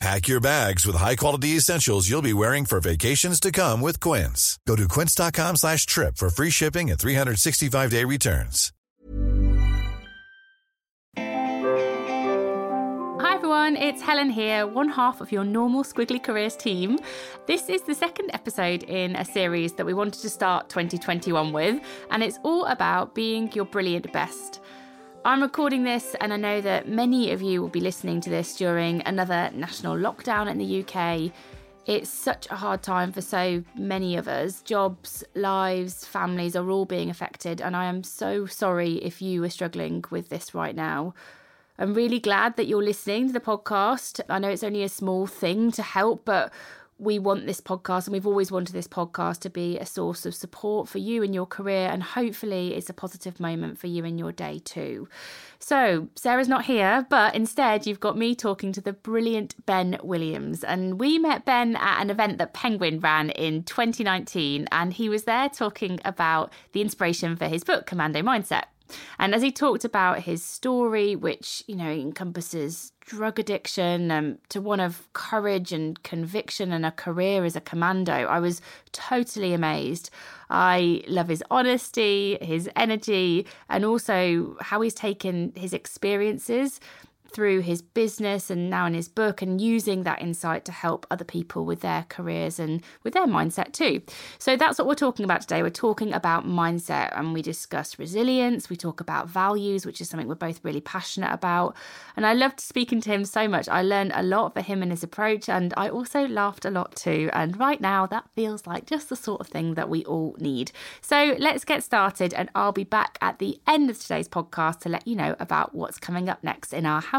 Pack your bags with high-quality essentials you'll be wearing for vacations to come with Quince. Go to quince.com slash trip for free shipping and 365-day returns. Hi everyone, it's Helen here, one half of your normal Squiggly Careers team. This is the second episode in a series that we wanted to start 2021 with, and it's all about being your brilliant best. I'm recording this, and I know that many of you will be listening to this during another national lockdown in the UK. It's such a hard time for so many of us. Jobs, lives, families are all being affected, and I am so sorry if you are struggling with this right now. I'm really glad that you're listening to the podcast. I know it's only a small thing to help, but we want this podcast and we've always wanted this podcast to be a source of support for you in your career and hopefully it's a positive moment for you in your day too. So, Sarah's not here, but instead you've got me talking to the brilliant Ben Williams. And we met Ben at an event that Penguin ran in 2019 and he was there talking about the inspiration for his book Commando Mindset. And as he talked about his story, which, you know, encompasses drug addiction um, to one of courage and conviction and a career as a commando, I was totally amazed. I love his honesty, his energy, and also how he's taken his experiences through his business and now in his book and using that insight to help other people with their careers and with their mindset too. So that's what we're talking about today. We're talking about mindset and we discuss resilience, we talk about values, which is something we're both really passionate about. And I loved speaking to him so much. I learned a lot for him and his approach and I also laughed a lot too. And right now that feels like just the sort of thing that we all need. So let's get started and I'll be back at the end of today's podcast to let you know about what's coming up next in our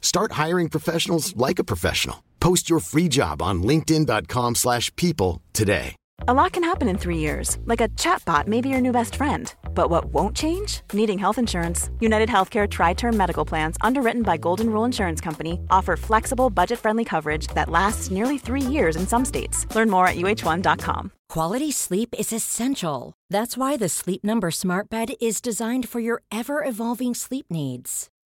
Start hiring professionals like a professional. Post your free job on linkedin.com/people slash people today. A lot can happen in three years, like a chatbot may be your new best friend. But what won't change? Needing health insurance. United Healthcare Tri Term Medical Plans, underwritten by Golden Rule Insurance Company, offer flexible, budget friendly coverage that lasts nearly three years in some states. Learn more at uh1.com. Quality sleep is essential. That's why the Sleep Number Smart Bed is designed for your ever evolving sleep needs.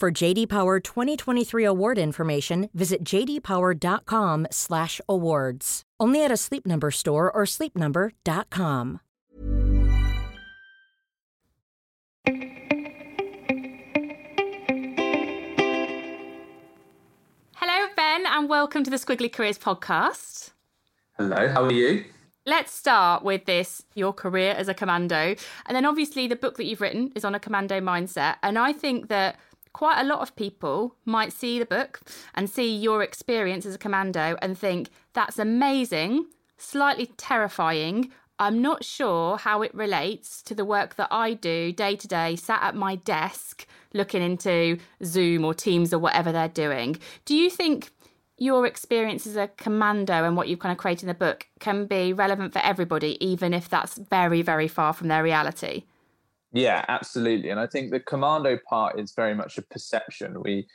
For JD Power 2023 award information, visit jdpower.com/awards. Only at a Sleep Number store or sleepnumber.com. Hello, Ben, and welcome to the Squiggly Careers podcast. Hello, how are you? Let's start with this your career as a commando. And then, obviously, the book that you've written is on a commando mindset. And I think that quite a lot of people might see the book and see your experience as a commando and think, that's amazing, slightly terrifying. I'm not sure how it relates to the work that I do day to day, sat at my desk looking into Zoom or Teams or whatever they're doing. Do you think your experience as a commando and what you've kind of created in the book can be relevant for everybody, even if that's very, very far from their reality. Yeah, absolutely. And I think the commando part is very much a perception. We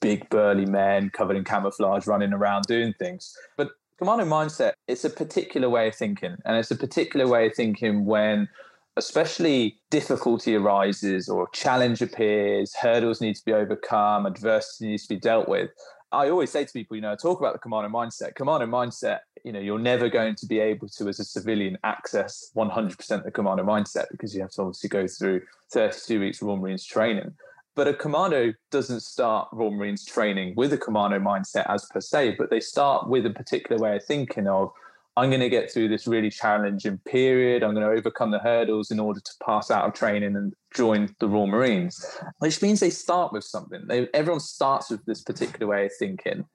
big burly men covered in camouflage running around doing things. But commando mindset, it's a particular way of thinking. And it's a particular way of thinking when especially difficulty arises or challenge appears, hurdles need to be overcome, adversity needs to be dealt with. I always say to people, you know, talk about the commando mindset. Commando mindset, you know, you're never going to be able to, as a civilian, access 100% the commando mindset because you have to obviously go through 32 weeks of Royal Marines training. But a commando doesn't start Royal Marines training with a commando mindset as per se, but they start with a particular way of thinking of, I'm going to get through this really challenging period. I'm going to overcome the hurdles in order to pass out of training and join the Royal Marines, which means they start with something. They, everyone starts with this particular way of thinking,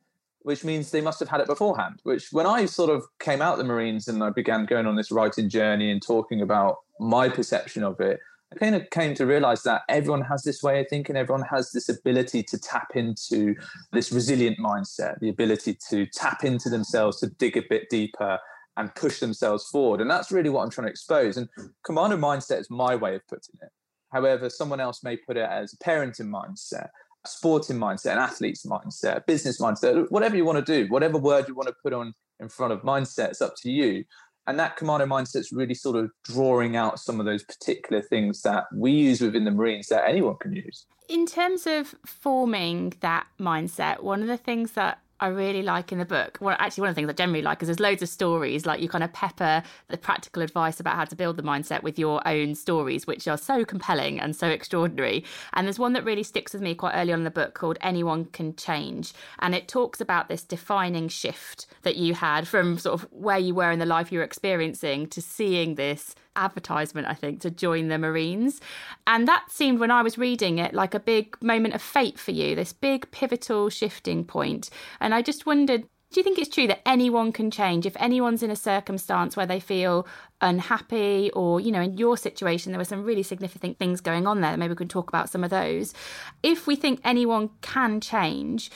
which means they must have had it beforehand. Which, when I sort of came out the Marines and I began going on this writing journey and talking about my perception of it, I kind of came to realize that everyone has this way of thinking, everyone has this ability to tap into this resilient mindset, the ability to tap into themselves, to dig a bit deeper and push themselves forward. And that's really what I'm trying to expose. And commando mindset is my way of putting it. However, someone else may put it as a parenting mindset, a sporting mindset, an athlete's mindset, a business mindset, whatever you want to do, whatever word you want to put on in front of mindset, it's up to you and that commando mindset's really sort of drawing out some of those particular things that we use within the marines that anyone can use. In terms of forming that mindset one of the things that I really like in the book. Well, actually, one of the things I generally like is there's loads of stories. Like you kind of pepper the practical advice about how to build the mindset with your own stories, which are so compelling and so extraordinary. And there's one that really sticks with me quite early on in the book called Anyone Can Change. And it talks about this defining shift that you had from sort of where you were in the life you were experiencing to seeing this advertisement, I think, to join the Marines. And that seemed, when I was reading it, like a big moment of fate for you, this big pivotal shifting point. And I just wondered, do you think it's true that anyone can change if anyone's in a circumstance where they feel unhappy or you know in your situation there were some really significant things going on there maybe we can talk about some of those if we think anyone can change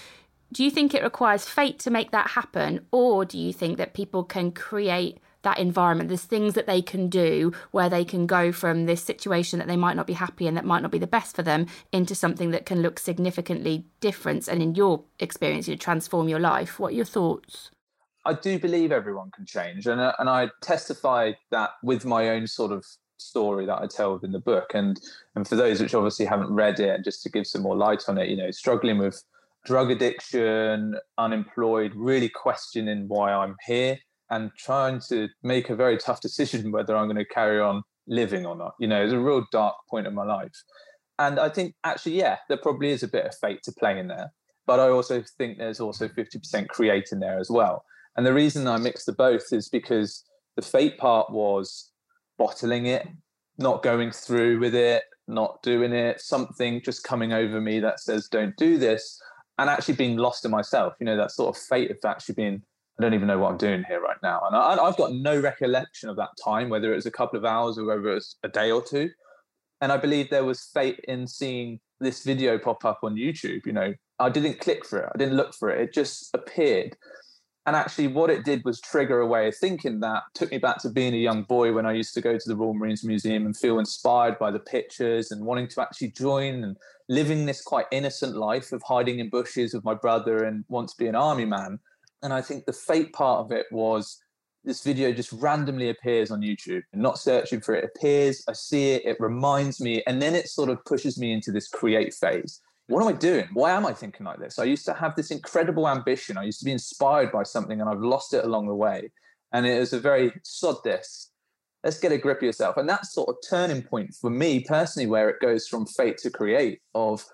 do you think it requires fate to make that happen or do you think that people can create that environment. There's things that they can do where they can go from this situation that they might not be happy and that might not be the best for them into something that can look significantly different and in your experience, you transform your life. What are your thoughts? I do believe everyone can change, and uh, and I testify that with my own sort of story that I tell in the book, and and for those which obviously haven't read it, just to give some more light on it, you know, struggling with drug addiction, unemployed, really questioning why I'm here, and trying to make a very tough decision whether I'm going to carry on living or not. You know, it's a real dark point in my life. And I think actually, yeah, there probably is a bit of fate to play in there. But I also think there's also 50% create in there as well. And the reason I mix the both is because the fate part was bottling it, not going through with it, not doing it, something just coming over me that says, don't do this, and actually being lost in myself. You know, that sort of fate of actually being I don't even know what I'm doing here right now. And I, have got no recollection of that time, whether it was a couple of hours or whether it was a day or two. And I believe there was fate in seeing this video pop up on YouTube. You know, I didn't click for it, I didn't look for it, it just appeared. And actually, what it did was trigger a way of thinking that took me back to being a young boy when I used to go to the Royal Marines Museum and feel inspired by the pictures and wanting to actually join and living this quite innocent life of hiding in bushes with my brother and to be an army man and I think the fate part of it was this video just randomly appears on YouTube and not searching for it. it appears, I see it, it reminds me, and then it sort of pushes me into this create phase. What am I doing? Why am I thinking like this? I used to have this incredible ambition. I used to be inspired by something and I've lost it along the way. And it was a very sod this. Let's get a grip of yourself. And that sort of turning point for me personally, where it goes from fate to create, of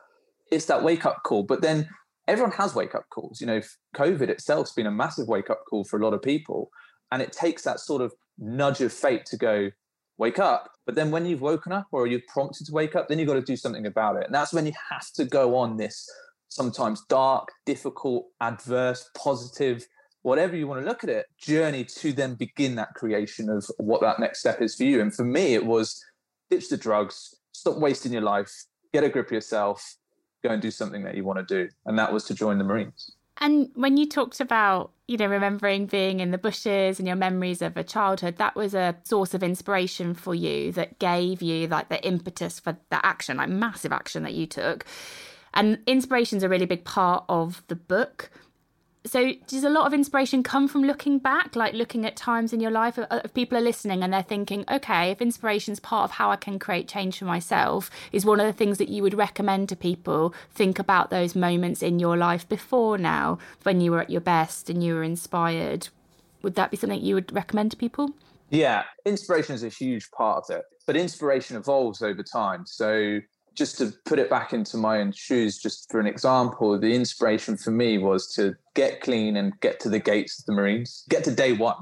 it's that wake up call. But then everyone has wake up calls. You know, COVID itself's been a massive wake up call for a lot of people. And it takes that sort of nudge of fate to go, wake up. But then when you've woken up or you're prompted to wake up, then you've got to do something about it. And that's when you have to go on this sometimes dark, difficult, adverse, positive, whatever you want to look at it, journey to then begin that creation of what that next step is for you. And for me, it was ditch the drugs, stop wasting your life, get a grip of yourself, go and do something that you want to do. And that was to join the Marines. And when you talked about, you know, remembering being in the bushes and your memories of a childhood, that was a source of inspiration for you that gave you like the impetus for the action, like massive action that you took. And inspiration's a really big part of the book so does a lot of inspiration come from looking back like looking at times in your life if people are listening and they're thinking okay if inspiration is part of how i can create change for myself is one of the things that you would recommend to people think about those moments in your life before now when you were at your best and you were inspired. Would that be something you would recommend to people? Yeah inspiration is a huge part of it but inspiration evolves over time. So just to put it back into my own shoes, just for an example, the inspiration for me was to get clean and get to the gates of the Marines, get to day one.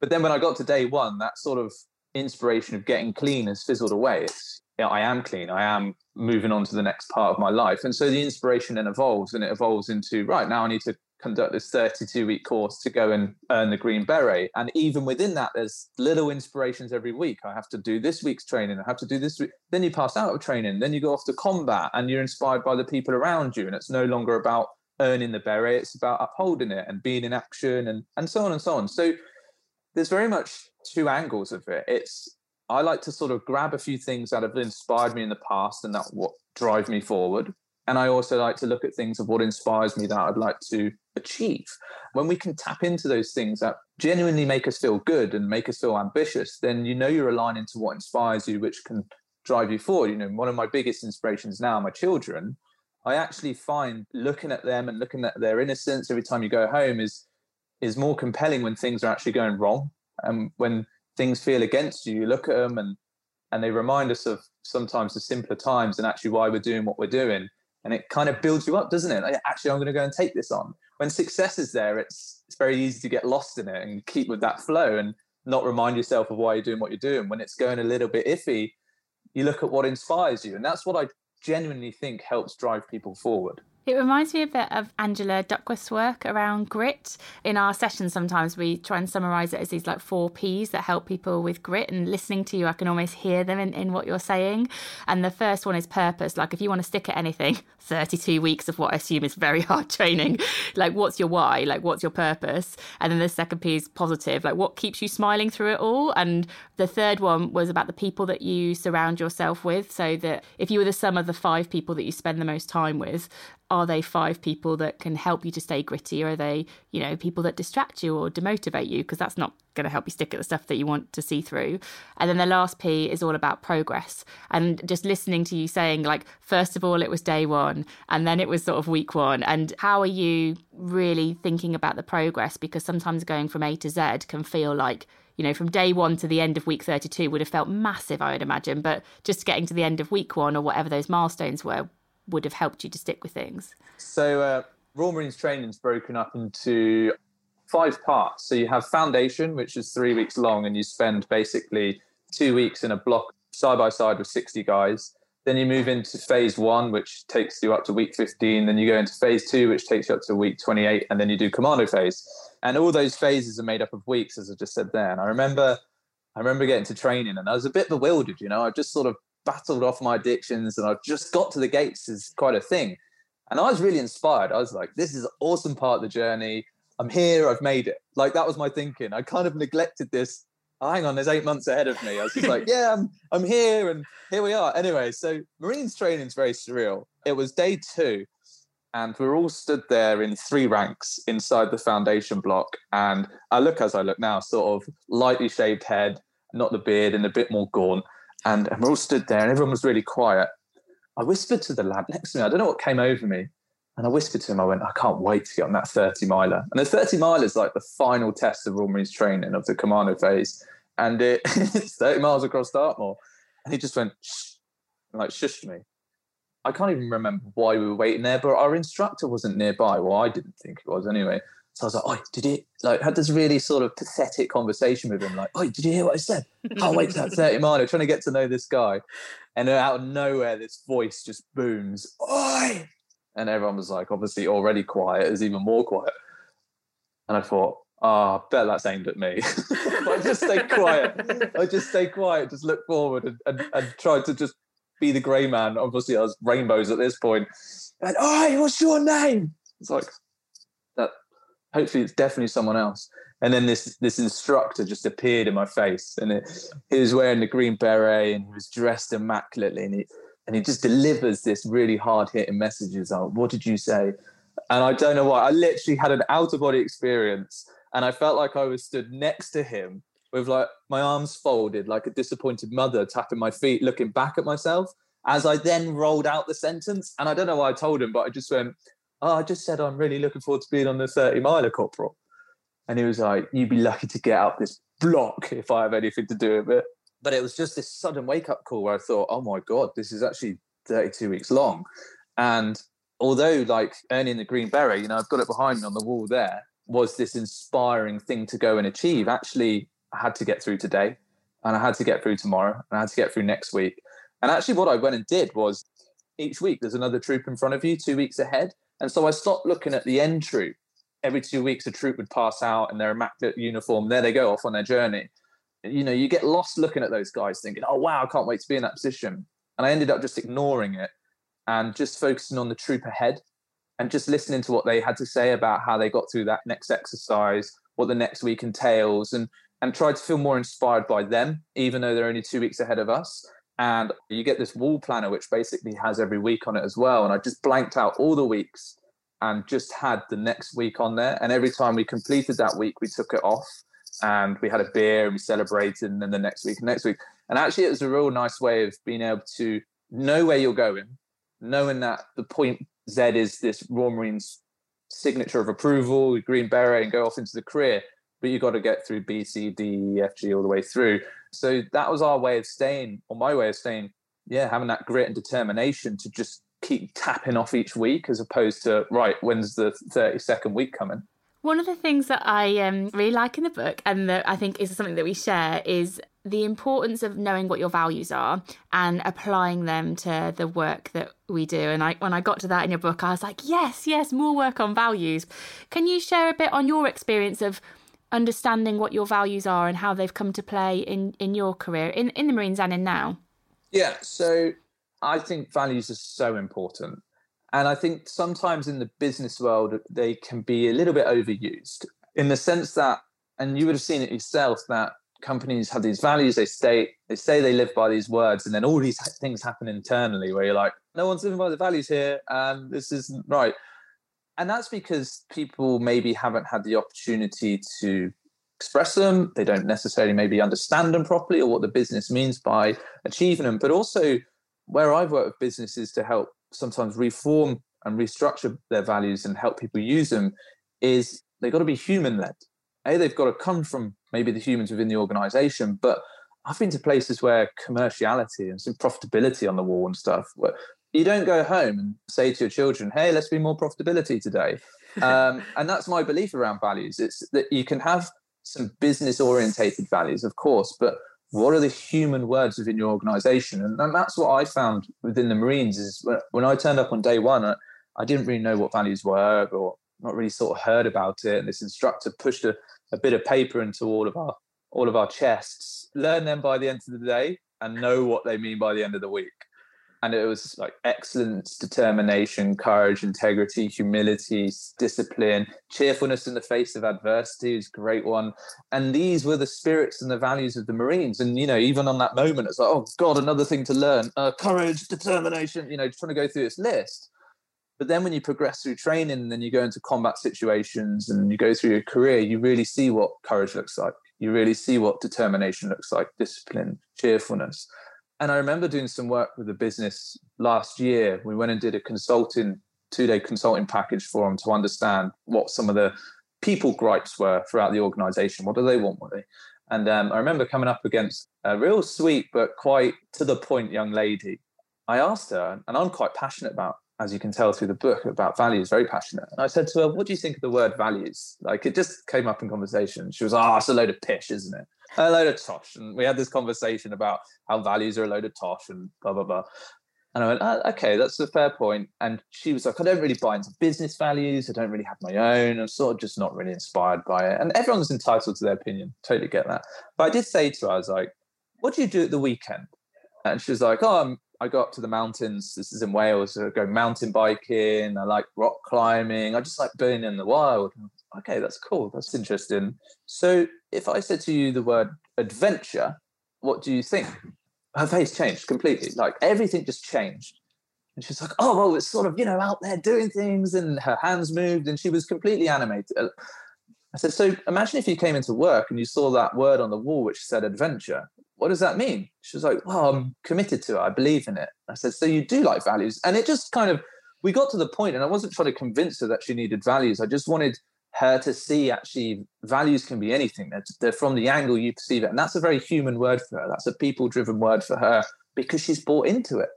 But then when I got to day one, that sort of inspiration of getting clean has fizzled away. It's you know, I am clean. I am moving on to the next part of my life. And so the inspiration then evolves and it evolves into right now I need to conduct this 32 week course to go and earn the green beret. And even within that there's little inspirations every week. I have to do this week's training. I have to do this week. then you pass out of training. Then you go off to combat and you're inspired by the people around you. And it's no longer about earning the beret. It's about upholding it and being in action and and so on and so on. So there's very much two angles of it. It's i like to sort of grab a few things that have inspired me in the past and that what drive me forward and I also like to look at things of what inspires me that I'd like to achieve. When we can tap into those things that genuinely make us feel good and make us feel ambitious, then you know you're aligning to what inspires you, which can drive you forward. You know, one of my biggest inspirations now, my children, I actually find looking at them and looking at their innocence every time you go home is is more compelling when things are actually going wrong. And when things feel against you, you look at them and and they remind us of sometimes the simpler times and actually why we're doing what we're doing and it kind of builds you up, doesn't it? Like, actually, I'm going to go and take this on. When success is there, it's it's very easy to get lost in it and keep with that flow and not remind yourself of why you're doing what you're doing. When it's going a little bit iffy, you look at what inspires you, and that's what I genuinely think helps drive people forward. It reminds me a bit of Angela Duckworth's work around grit. In our sessions, sometimes we try and summarize it as these like four P's that help people with grit. And listening to you, I can almost hear them in, in what you're saying. And the first one is purpose. Like if you want to stick at anything, 32 weeks of what I assume is very hard training, like what's your why? Like what's your purpose? And then the second P is positive. Like what keeps you smiling through it all? And the third one was about the people that you surround yourself with. So that if you were the sum of the five people that you spend the most time with, are they five people that can help you to stay gritty? Or are they you know people that distract you or demotivate you? Because that's not going to help you stick at the stuff that you want to see through. And then the last p is all about progress. And just listening to you saying like first of all it was day one and then it was sort of week one. And how are you really thinking about the progress? Because sometimes going from a to z can feel like you know, from day one to the end of week 32 would have felt massive, I would imagine. But just getting to the end of week one or whatever those milestones were would have helped you to stick with things? So, uh, Royal Marines training is broken up into five parts. So, you have foundation, which is three weeks long, and you spend basically two weeks in a block side by side with 60 guys. Then you move into phase one, which takes you up to week 15. Then you go into phase two, which takes you up to week 28. And then you do commando phase. And all those phases are made up of weeks, as I just said there. And I remember I remember getting to training and I was a bit bewildered, you know, I just sort of battled off my addictions and I just got to the gates is quite a thing. And I was really inspired. I was like, this is an awesome part of the journey. I'm here, I've made it. Like that was my thinking. I kind of neglected this. Oh, hang on, there's eight months ahead of me. I was just like, yeah, I'm I'm here and here we are. Anyway, so Marines training is very surreal. It was day two, and we are all stood there in three ranks inside the foundation block. And I look as I look now, sort of lightly shaved head, not the beard, and a bit more gaunt and, and we're all stood there and everyone was really quiet. I whispered to the lad next to me, I don't know what came over me. And I whispered to him, I went, I can't wait to get on that 30 miler. And the 30 miler is like the final test of Royal Marines training of the commando phase. And it, it's 30 miles across Dartmoor. And he just went, Shh, and like shushed me. I can't even remember why we were waiting there, but our instructor wasn't nearby. Well, I didn't think it was anyway. So I was like, oh, did he like had this really sort of pathetic conversation with him, like, oh, did you hear what I said? Can't wait for that 30 mile. Trying to get to know this guy. And out of nowhere, this voice just booms, Oi! And everyone was like, obviously already quiet, is even more quiet. And I thought, ah, oh, bet that's aimed at me. I just stay quiet. I just stay quiet, just look forward and, and, and try to just be the grey man. Obviously, I was rainbows at this point. And, oi, what's your name? It's like, hopefully it's definitely someone else. And then this this instructor just appeared in my face, and it, he was wearing the green beret and he was dressed immaculately, and he and he just delivers this really hard hitting messages. Oh, what did you say? And I don't know why. I literally had an out of body experience, and I felt like I was stood next to him with like my arms folded, like a disappointed mother, tapping my feet, looking back at myself. As I then rolled out the sentence, and I don't know why I told him, but I just went, "Oh, I just said I'm really looking forward to being on the 30 miler, Corporal." And he was like, You'd be lucky to get up this block if I have anything to do with it. But it was just this sudden wake up call where I thought, Oh my God, this is actually 32 weeks long. And although, like earning the green beret, you know, I've got it behind me on the wall there, was this inspiring thing to go and achieve. Actually, I had to get through today and I had to get through tomorrow and I had to get through next week. And actually, what I went and did was each week there's another troop in front of you, two weeks ahead. And so I stopped looking at the end troop every two weeks a troop would pass out in their immaculate uniform. There they go off on their journey. You know, you get lost looking at those guys, thinking, "Oh wow, I can't wait to be in that position." And I ended up just ignoring it and just focusing on the troop ahead and just listening to what they had to say about how they got through that next exercise, what the next week entails, and and tried to feel more inspired by them, even though they're only two weeks ahead of us. And you get this wall planner, which basically has every week on it as well. And I just blanked out all the weeks and just had the next week on there. And every time we completed that week, we took it off and we had a beer and we celebrated. And then the next week, next week. And actually, it was a real nice way of being able to know where you're going, knowing that the point Z is this Royal Marines signature of approval, green beret, and go off into the career. But you've got to get through B, C, D, E, F, G all the way through. So that was our way of staying, or my way of staying, yeah, having that grit and determination to just keep tapping off each week as opposed to right when's the 32nd week coming? One of the things that i um, really like in the book and that i think is something that we share is the importance of knowing what your values are and applying them to the work that we do. And I, when i got to that in your book i was like yes yes more work on values. Can you share a bit on your experience of understanding what your values are and how they've come to play in in your career in, in the marines and in now yeah so I think values are so important. And I think sometimes in the business world, they can be a little bit overused in the sense that, and you would have seen it yourself, that companies have these values, they state, they say they live by these words, and then all these things happen internally where you're like, no one's living by the values here, and this isn't right. And that's because people maybe haven't had the opportunity to express them. They don't necessarily maybe understand them properly or what the business means by achieving them, but also where I've worked with businesses to help sometimes reform and restructure their values and help people use them is they've got to be human led. A, they've got to come from maybe the humans within the organization, but I've been to places where commerciality and some profitability on the wall and stuff. Where you don't go home and say to your children, "Hey, let's be more profitability today." Um, and that's my belief around values. It's that you can have some business orientated values, of course, but what are the human words within your organization and, and that's what i found within the marines is when, when i turned up on day one I, I, didn't really know what values were or not really sort of heard about it and this instructor pushed a, a bit of paper into all of our all of our chests learn them by the end of the day and know what they mean by the end of the week and it was like excellence, determination, courage, integrity, humility, discipline, cheerfulness in the face of adversity is a great one. And these were the spirits and the values of the Marines. And you know, even on that moment, it's like, oh God, another thing to learn: uh, courage, determination. You know, trying to go through this list. But then when you progress through training, and then you go into combat situations, and you go through your career, you really see what courage looks like. You really see what determination looks like, discipline, cheerfulness and I remember doing some work with a business last year. We went and did a consulting, two day consulting package for them to understand what some of the people gripes were throughout the organization. What do they want? What they and um, I remember coming up against a real sweet but quite to the point young lady. I asked her, and I'm quite passionate about, as you can tell through the book, about values, very passionate. And I said to her, What do you think of the word values? Like it just came up in conversation. She was, Oh, it's a load of pish, isn't it? A load of tosh. And we had this conversation about how values are a load of tosh and blah, blah, blah. And I went, oh, okay, that's a fair point. And she was like, I don't really buy into business values. I don't really have my own. I'm sort of just not really inspired by it. And everyone's entitled to their opinion. Totally get that. But I did say to her, I was like, what do you do at the weekend? And she was like, oh, I'm I go up to the mountains. This is in Wales. I go mountain biking. I like rock climbing. I just like being in the wild. Okay, that's cool. That's interesting. So, if I said to you the word adventure, what do you think? Her face changed completely. Like everything just changed. And she's like, oh, well, it's sort of, you know, out there doing things. And her hands moved and she was completely animated. Uh, I said, so imagine if you came into work and you saw that word on the wall which said adventure. What does that mean? She was like, well, I'm committed to it. I believe in it. I said, so you do like values. And it just kind of, we got to the point, and I wasn't trying to convince her that she needed values. I just wanted her to see actually values can be anything. They're, they're from the angle you perceive it. And that's a very human word for her. That's a people driven word for her because she's bought into it.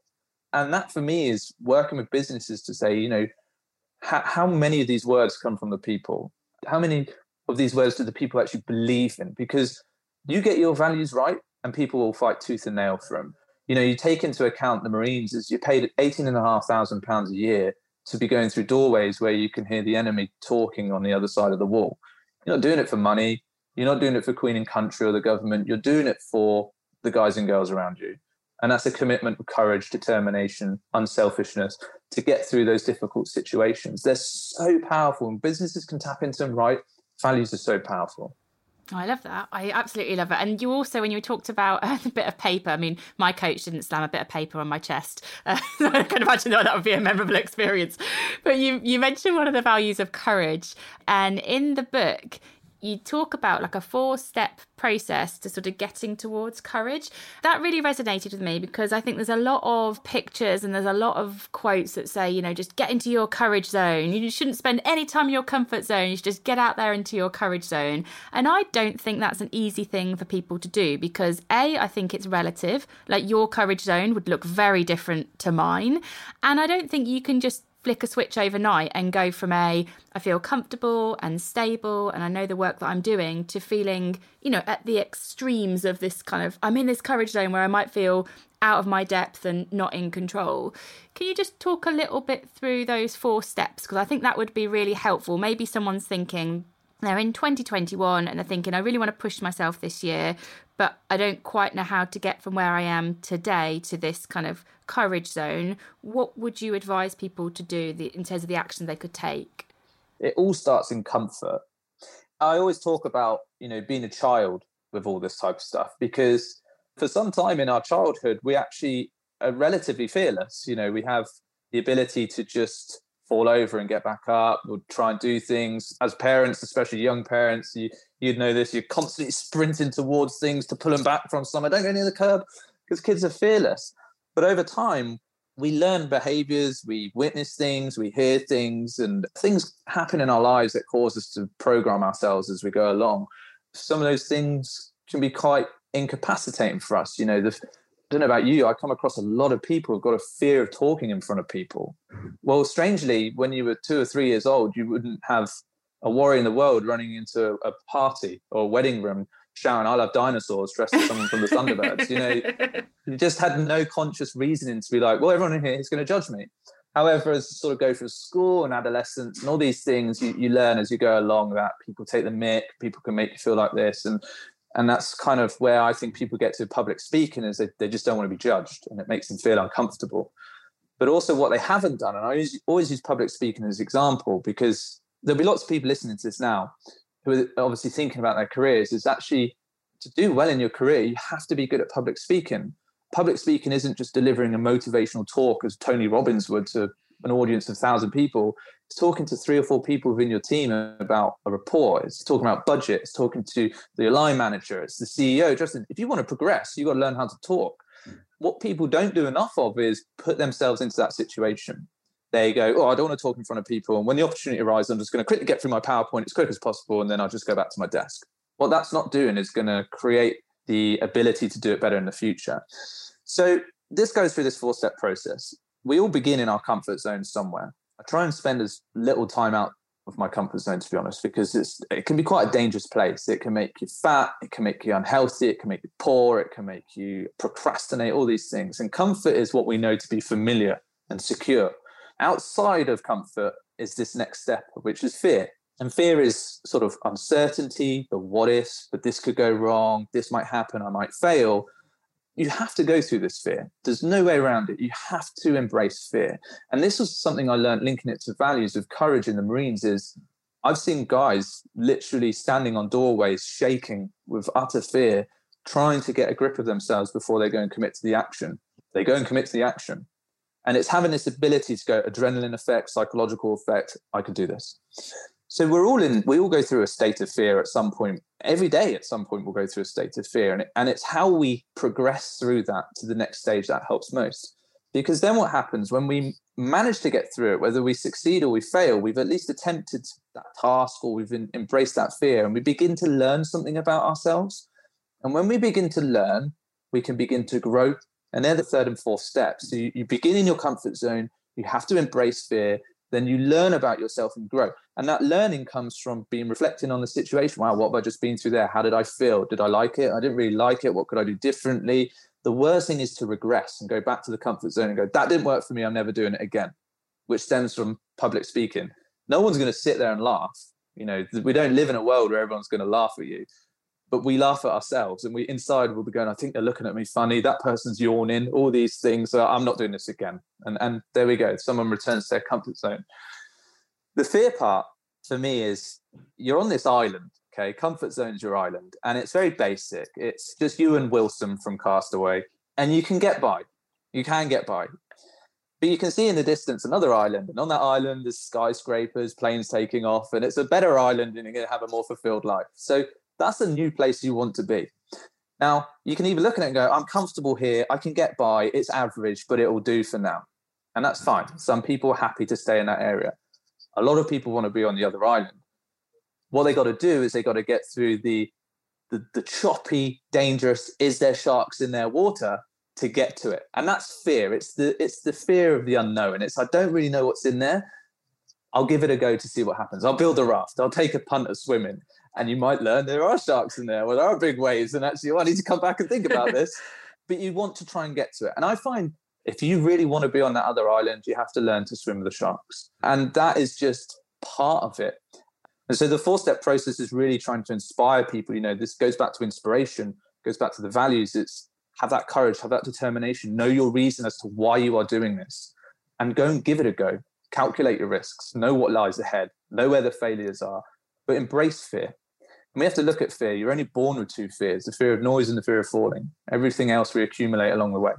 And that for me is working with businesses to say, you know, how, how many of these words come from the people? How many of these words do the people actually believe in? Because you get your values right and people will fight tooth and nail for them. You know, you take into account the Marines as you're paid eighteen and a half thousand pounds a year to be going through doorways where you can hear the enemy talking on the other side of the wall. You're not doing it for money. You're not doing it for Queen and Country or the government. You're doing it for the guys and girls around you. And that's a commitment of courage, determination, unselfishness to get through those difficult situations. They're so powerful and businesses can tap into them right. Values are so powerful. Oh, I love that. I absolutely love it. And you also, when you talked about a bit of paper, I mean, my coach didn't slam a bit of paper on my chest. Uh, I can imagine that that would be a memorable experience. But you, you mentioned one of the values of courage. And in the book, you talk about like a four step process to sort of getting towards courage. That really resonated with me because I think there's a lot of pictures and there's a lot of quotes that say, you know, just get into your courage zone. You shouldn't spend any time in your comfort zone. You should just get out there into your courage zone. And I don't think that's an easy thing for people to do because A, I think it's relative. Like your courage zone would look very different to mine. And I don't think you can just flick a switch overnight and go from a I feel comfortable and stable and I know the work that I'm doing to feeling, you know, at the extremes of this kind of I'm in this courage zone where I might feel out of my depth and not in control. Can you just talk a little bit through those four steps because I think that would be really helpful. Maybe someone's thinking they're in 2021 and they're thinking, I really want to push myself this year, but I don't quite know how to get from where I am today to this kind of courage zone. What would you advise people to do in terms of the action they could take? It all starts in comfort. I always talk about, you know, being a child with all this type of stuff because for some time in our childhood, we actually are relatively fearless. You know, we have the ability to just fall over and get back up or try and do things. As parents especially young parents you you'd know this you're constantly sprinting towards things to pull them back from somewhere don't go near the curb because kids are fearless. But over time we learn behaviors we witness things we hear things and things happen in our lives that cause us to program ourselves as we go along. Some of those things can be quite incapacitating for us you know the don't know about you, I come across a lot of people who've got a fear of talking in front of people. Well, strangely, when you were two or three years old, you wouldn't have a warrior in the world running into a party or a wedding room shouting, I love dinosaurs, dressed as someone from the Thunderbirds. You know, you just had no conscious reasoning to be like, well, everyone in here is going to judge me. However, as you sort of go through school and adolescence and all these things, you, you learn as you go along that people take the mic, people can make you feel like this. And and that's kind of where I think people get to public speaking is they, they just don't want to be judged and it makes them feel uncomfortable. But also what they haven't done, and I always, always use public speaking as an example because there'll be lots of people listening to this now who are obviously thinking about their careers is actually to do well in your career, you have to be good at public speaking. Public speaking isn't just delivering a motivational talk as Tony Robbins would to an audience of thousand people. It's talking to three or four people within your team about a report. It's talking about budget. It's talking to the line manager. It's the CEO. Justin, if you want to progress, you've got to learn how to talk. What people don't do enough of is put themselves into that situation. They go, oh, I don't want to talk in front of people. And when the opportunity arises, I'm just going to quickly get through my PowerPoint as quick as possible, and then I'll just go back to my desk. What that's not doing is going to create the ability to do it better in the future. So this goes through this four-step process. We all begin in our comfort zone somewhere. I try and spend as little time out of my comfort zone, to be honest, because it's it can be quite a dangerous place. It can make you fat, it can make you unhealthy, it can make you poor, it can make you procrastinate, all these things. And comfort is what we know to be familiar and secure. Outside of comfort is this next step, which is fear. And fear is sort of uncertainty, the what ifs, but this could go wrong, this might happen, I might fail. You have to go through this fear. There's no way around it. You have to embrace fear. And this was something I learned linking it to values of courage in the Marines is I've seen guys literally standing on doorways, shaking with utter fear, trying to get a grip of themselves before they go and commit to the action. They go and commit to the action. And it's having this ability to go adrenaline effect, psychological effect. I could do this. So we're all in, we all go through a state of fear at some point. Every day at some point, we'll go through a state of fear. And, it, and it's how we progress through that to the next stage that helps most. Because then what happens when we manage to get through it, whether we succeed or we fail, we've at least attempted that task or we've in, embraced that fear and we begin to learn something about ourselves. And when we begin to learn, we can begin to grow. And they're the third and fourth steps. So you, you begin in your comfort zone, you have to embrace fear, then you learn about yourself and grow. And that learning comes from being reflecting on the situation. Wow, what have I just been through there? How did I feel? Did I like it? I didn't really like it. What could I do differently? The worst thing is to regress and go back to the comfort zone and go, that didn't work for me. I'm never doing it again, which stems from public speaking. No one's going to sit there and laugh. You know, we don't live in a world where everyone's going to laugh at you, but we laugh at ourselves and we inside will be going, I think they're looking at me funny. That person's yawning, all these things. So I'm not doing this again. And, and there we go. Someone returns to their comfort zone. The fear part for me is you're on this island Okay, comfort zone's your island, and it's very basic. It's just you and Wilson from Castaway, and you can get by. You can get by, but you can see in the distance another island, and on that island there's skyscrapers, planes taking off, and it's a better island, and you're going to have a more fulfilled life. So that's a new place you want to be. Now you can either look at it and go, "I'm comfortable here. I can get by. It's average, but it will do for now," and that's fine. Some people are happy to stay in that area. A lot of people want to be on the other island what they got to do is they got to get through the, the the choppy, dangerous. Is there sharks in their water to get to it? And that's fear. It's the it's the fear of the unknown. It's I don't really know what's in there. I'll give it a go to see what happens. I'll build a raft. I'll take a punt at swimming, and you might learn there are sharks in there. Well, there are big waves, and actually, well, I need to come back and think about this. but you want to try and get to it. And I find if you really want to be on that other island, you have to learn to swim with the sharks, and that is just part of it. And so the four step process is really trying to inspire people. You know, this goes back to inspiration, goes back to the values. It's have that courage, have that determination, know your reason as to why you are doing this, and go and give it a go. Calculate your risks, know what lies ahead, know where the failures are, but embrace fear. And we have to look at fear. You're only born with two fears the fear of noise and the fear of falling. Everything else we accumulate along the way.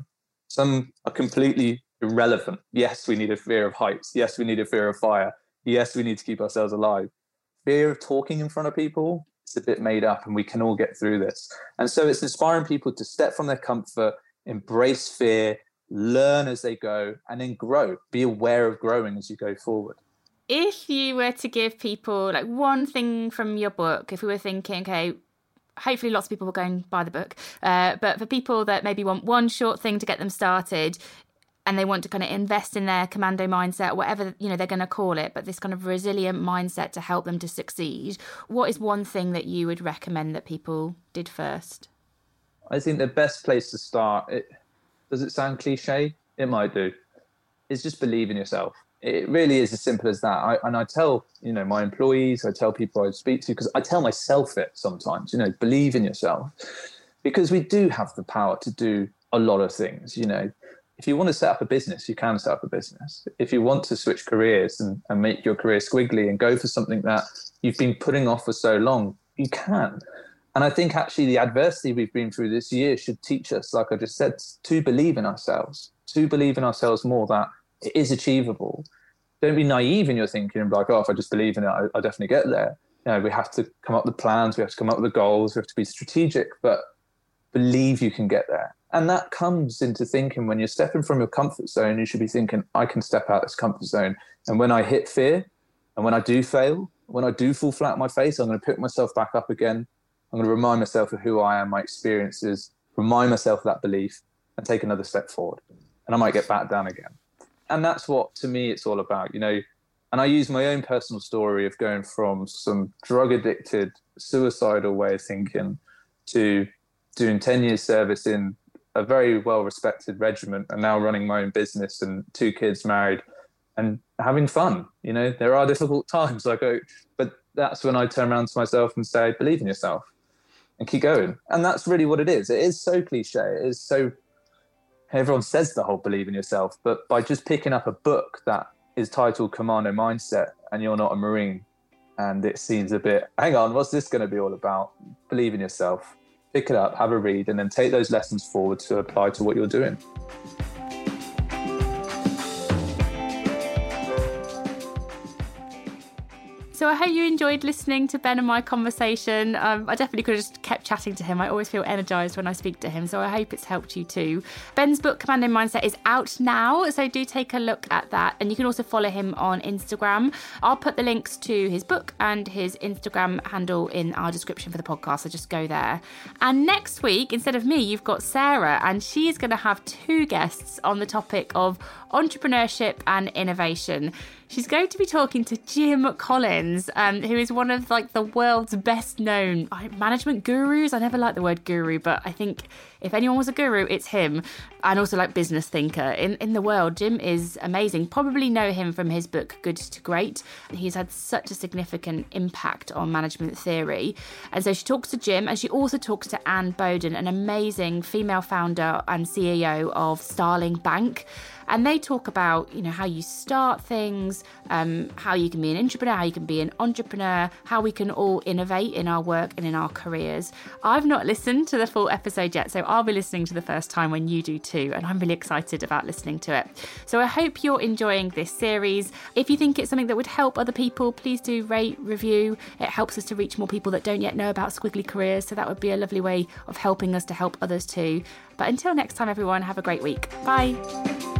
Some are completely irrelevant. Yes, we need a fear of heights. Yes, we need a fear of fire. Yes, we need to keep ourselves alive fear of talking in front of people it's a bit made up and we can all get through this and so it's inspiring people to step from their comfort embrace fear learn as they go and then grow be aware of growing as you go forward if you were to give people like one thing from your book if we were thinking okay hopefully lots of people will go and buy the book uh, but for people that maybe want one short thing to get them started and they want to kind of invest in their commando mindset, whatever you know they're going to call it, but this kind of resilient mindset to help them to succeed. What is one thing that you would recommend that people did first? I think the best place to start. It, does it sound cliche? It might do. Is just believe in yourself. It really is as simple as that. I, and I tell you know my employees, I tell people I speak to because I tell myself it sometimes. You know, believe in yourself because we do have the power to do a lot of things. You know, if you want to set up a business, you can set up a business. If you want to switch careers and, and make your career squiggly and go for something that you've been putting off for so long, you can. And I think actually the adversity we've been through this year should teach us, like I just said, to believe in ourselves, to believe in ourselves more that it is achievable. Don't be naive in your thinking and be like, oh, if I just believe in it, I, I definitely get there. You know, we have to come up with plans, we have to come up with the goals, we have to be strategic, but believe you can get there and that comes into thinking when you're stepping from your comfort zone, you should be thinking, I can step out of this comfort zone. And when I hit fear, and when I do fail, when I do fall flat on my face, I'm going to pick myself back up again. I'm going to remind myself of who I am, my experiences, remind myself of that belief, and take another step forward. And I might get back down again. And that's what, to me, it's all about, you know. And I use my own personal story of going from some drug addicted, suicidal way of thinking to doing 10 years service in a very well respected regiment and now running my own business and two kids married and having fun. You know, there are difficult times. I go, but that's when I turn around to myself and say, believe in yourself. and keep going. And that's really what it is. It is so cliche. It is so everyone says the whole believe in yourself, but by just picking up a book that is titled Commando Mindset and you're not a Marine and it seems a bit, hang on, what's this going to be all about? Believe in yourself. Pick it up, have a read, and then take those lessons forward to apply to what you're doing. So I hope you enjoyed listening to Ben and my conversation. Um, I definitely could have just kept chatting to him. I always feel energized when I speak to him. So I hope it's helped you too. Ben's book, Commando Mindset, is out now. So do take a look at that. And you can also follow him on Instagram. I'll put the links to his book and his Instagram handle in our description for the podcast. So just go there. And next week, instead of me, you've got Sarah, and she's going to have two guests on the topic of entrepreneurship and innovation. She's going to be talking to Jim Collins, um, who is one of like the world's best known management gurus. I never like the word guru, but I think if anyone was a guru, it's him. And also like business thinker in in the world. Jim is amazing. Probably know him from his book Good to Great. He's had such a significant impact on management theory. And so she talks to Jim, and she also talks to Anne Boden, an amazing female founder and CEO of Starling Bank and they talk about you know how you start things um, how you can be an entrepreneur how you can be an entrepreneur how we can all innovate in our work and in our careers. I've not listened to the full episode yet so i'll be listening to the first time when you do too and i'm really excited about listening to it. So i hope you're enjoying this series. If you think it's something that would help other people please do rate review. It helps us to reach more people that don't yet know about squiggly careers so that would be a lovely way of helping us to help others too. But until next time everyone have a great week. Bye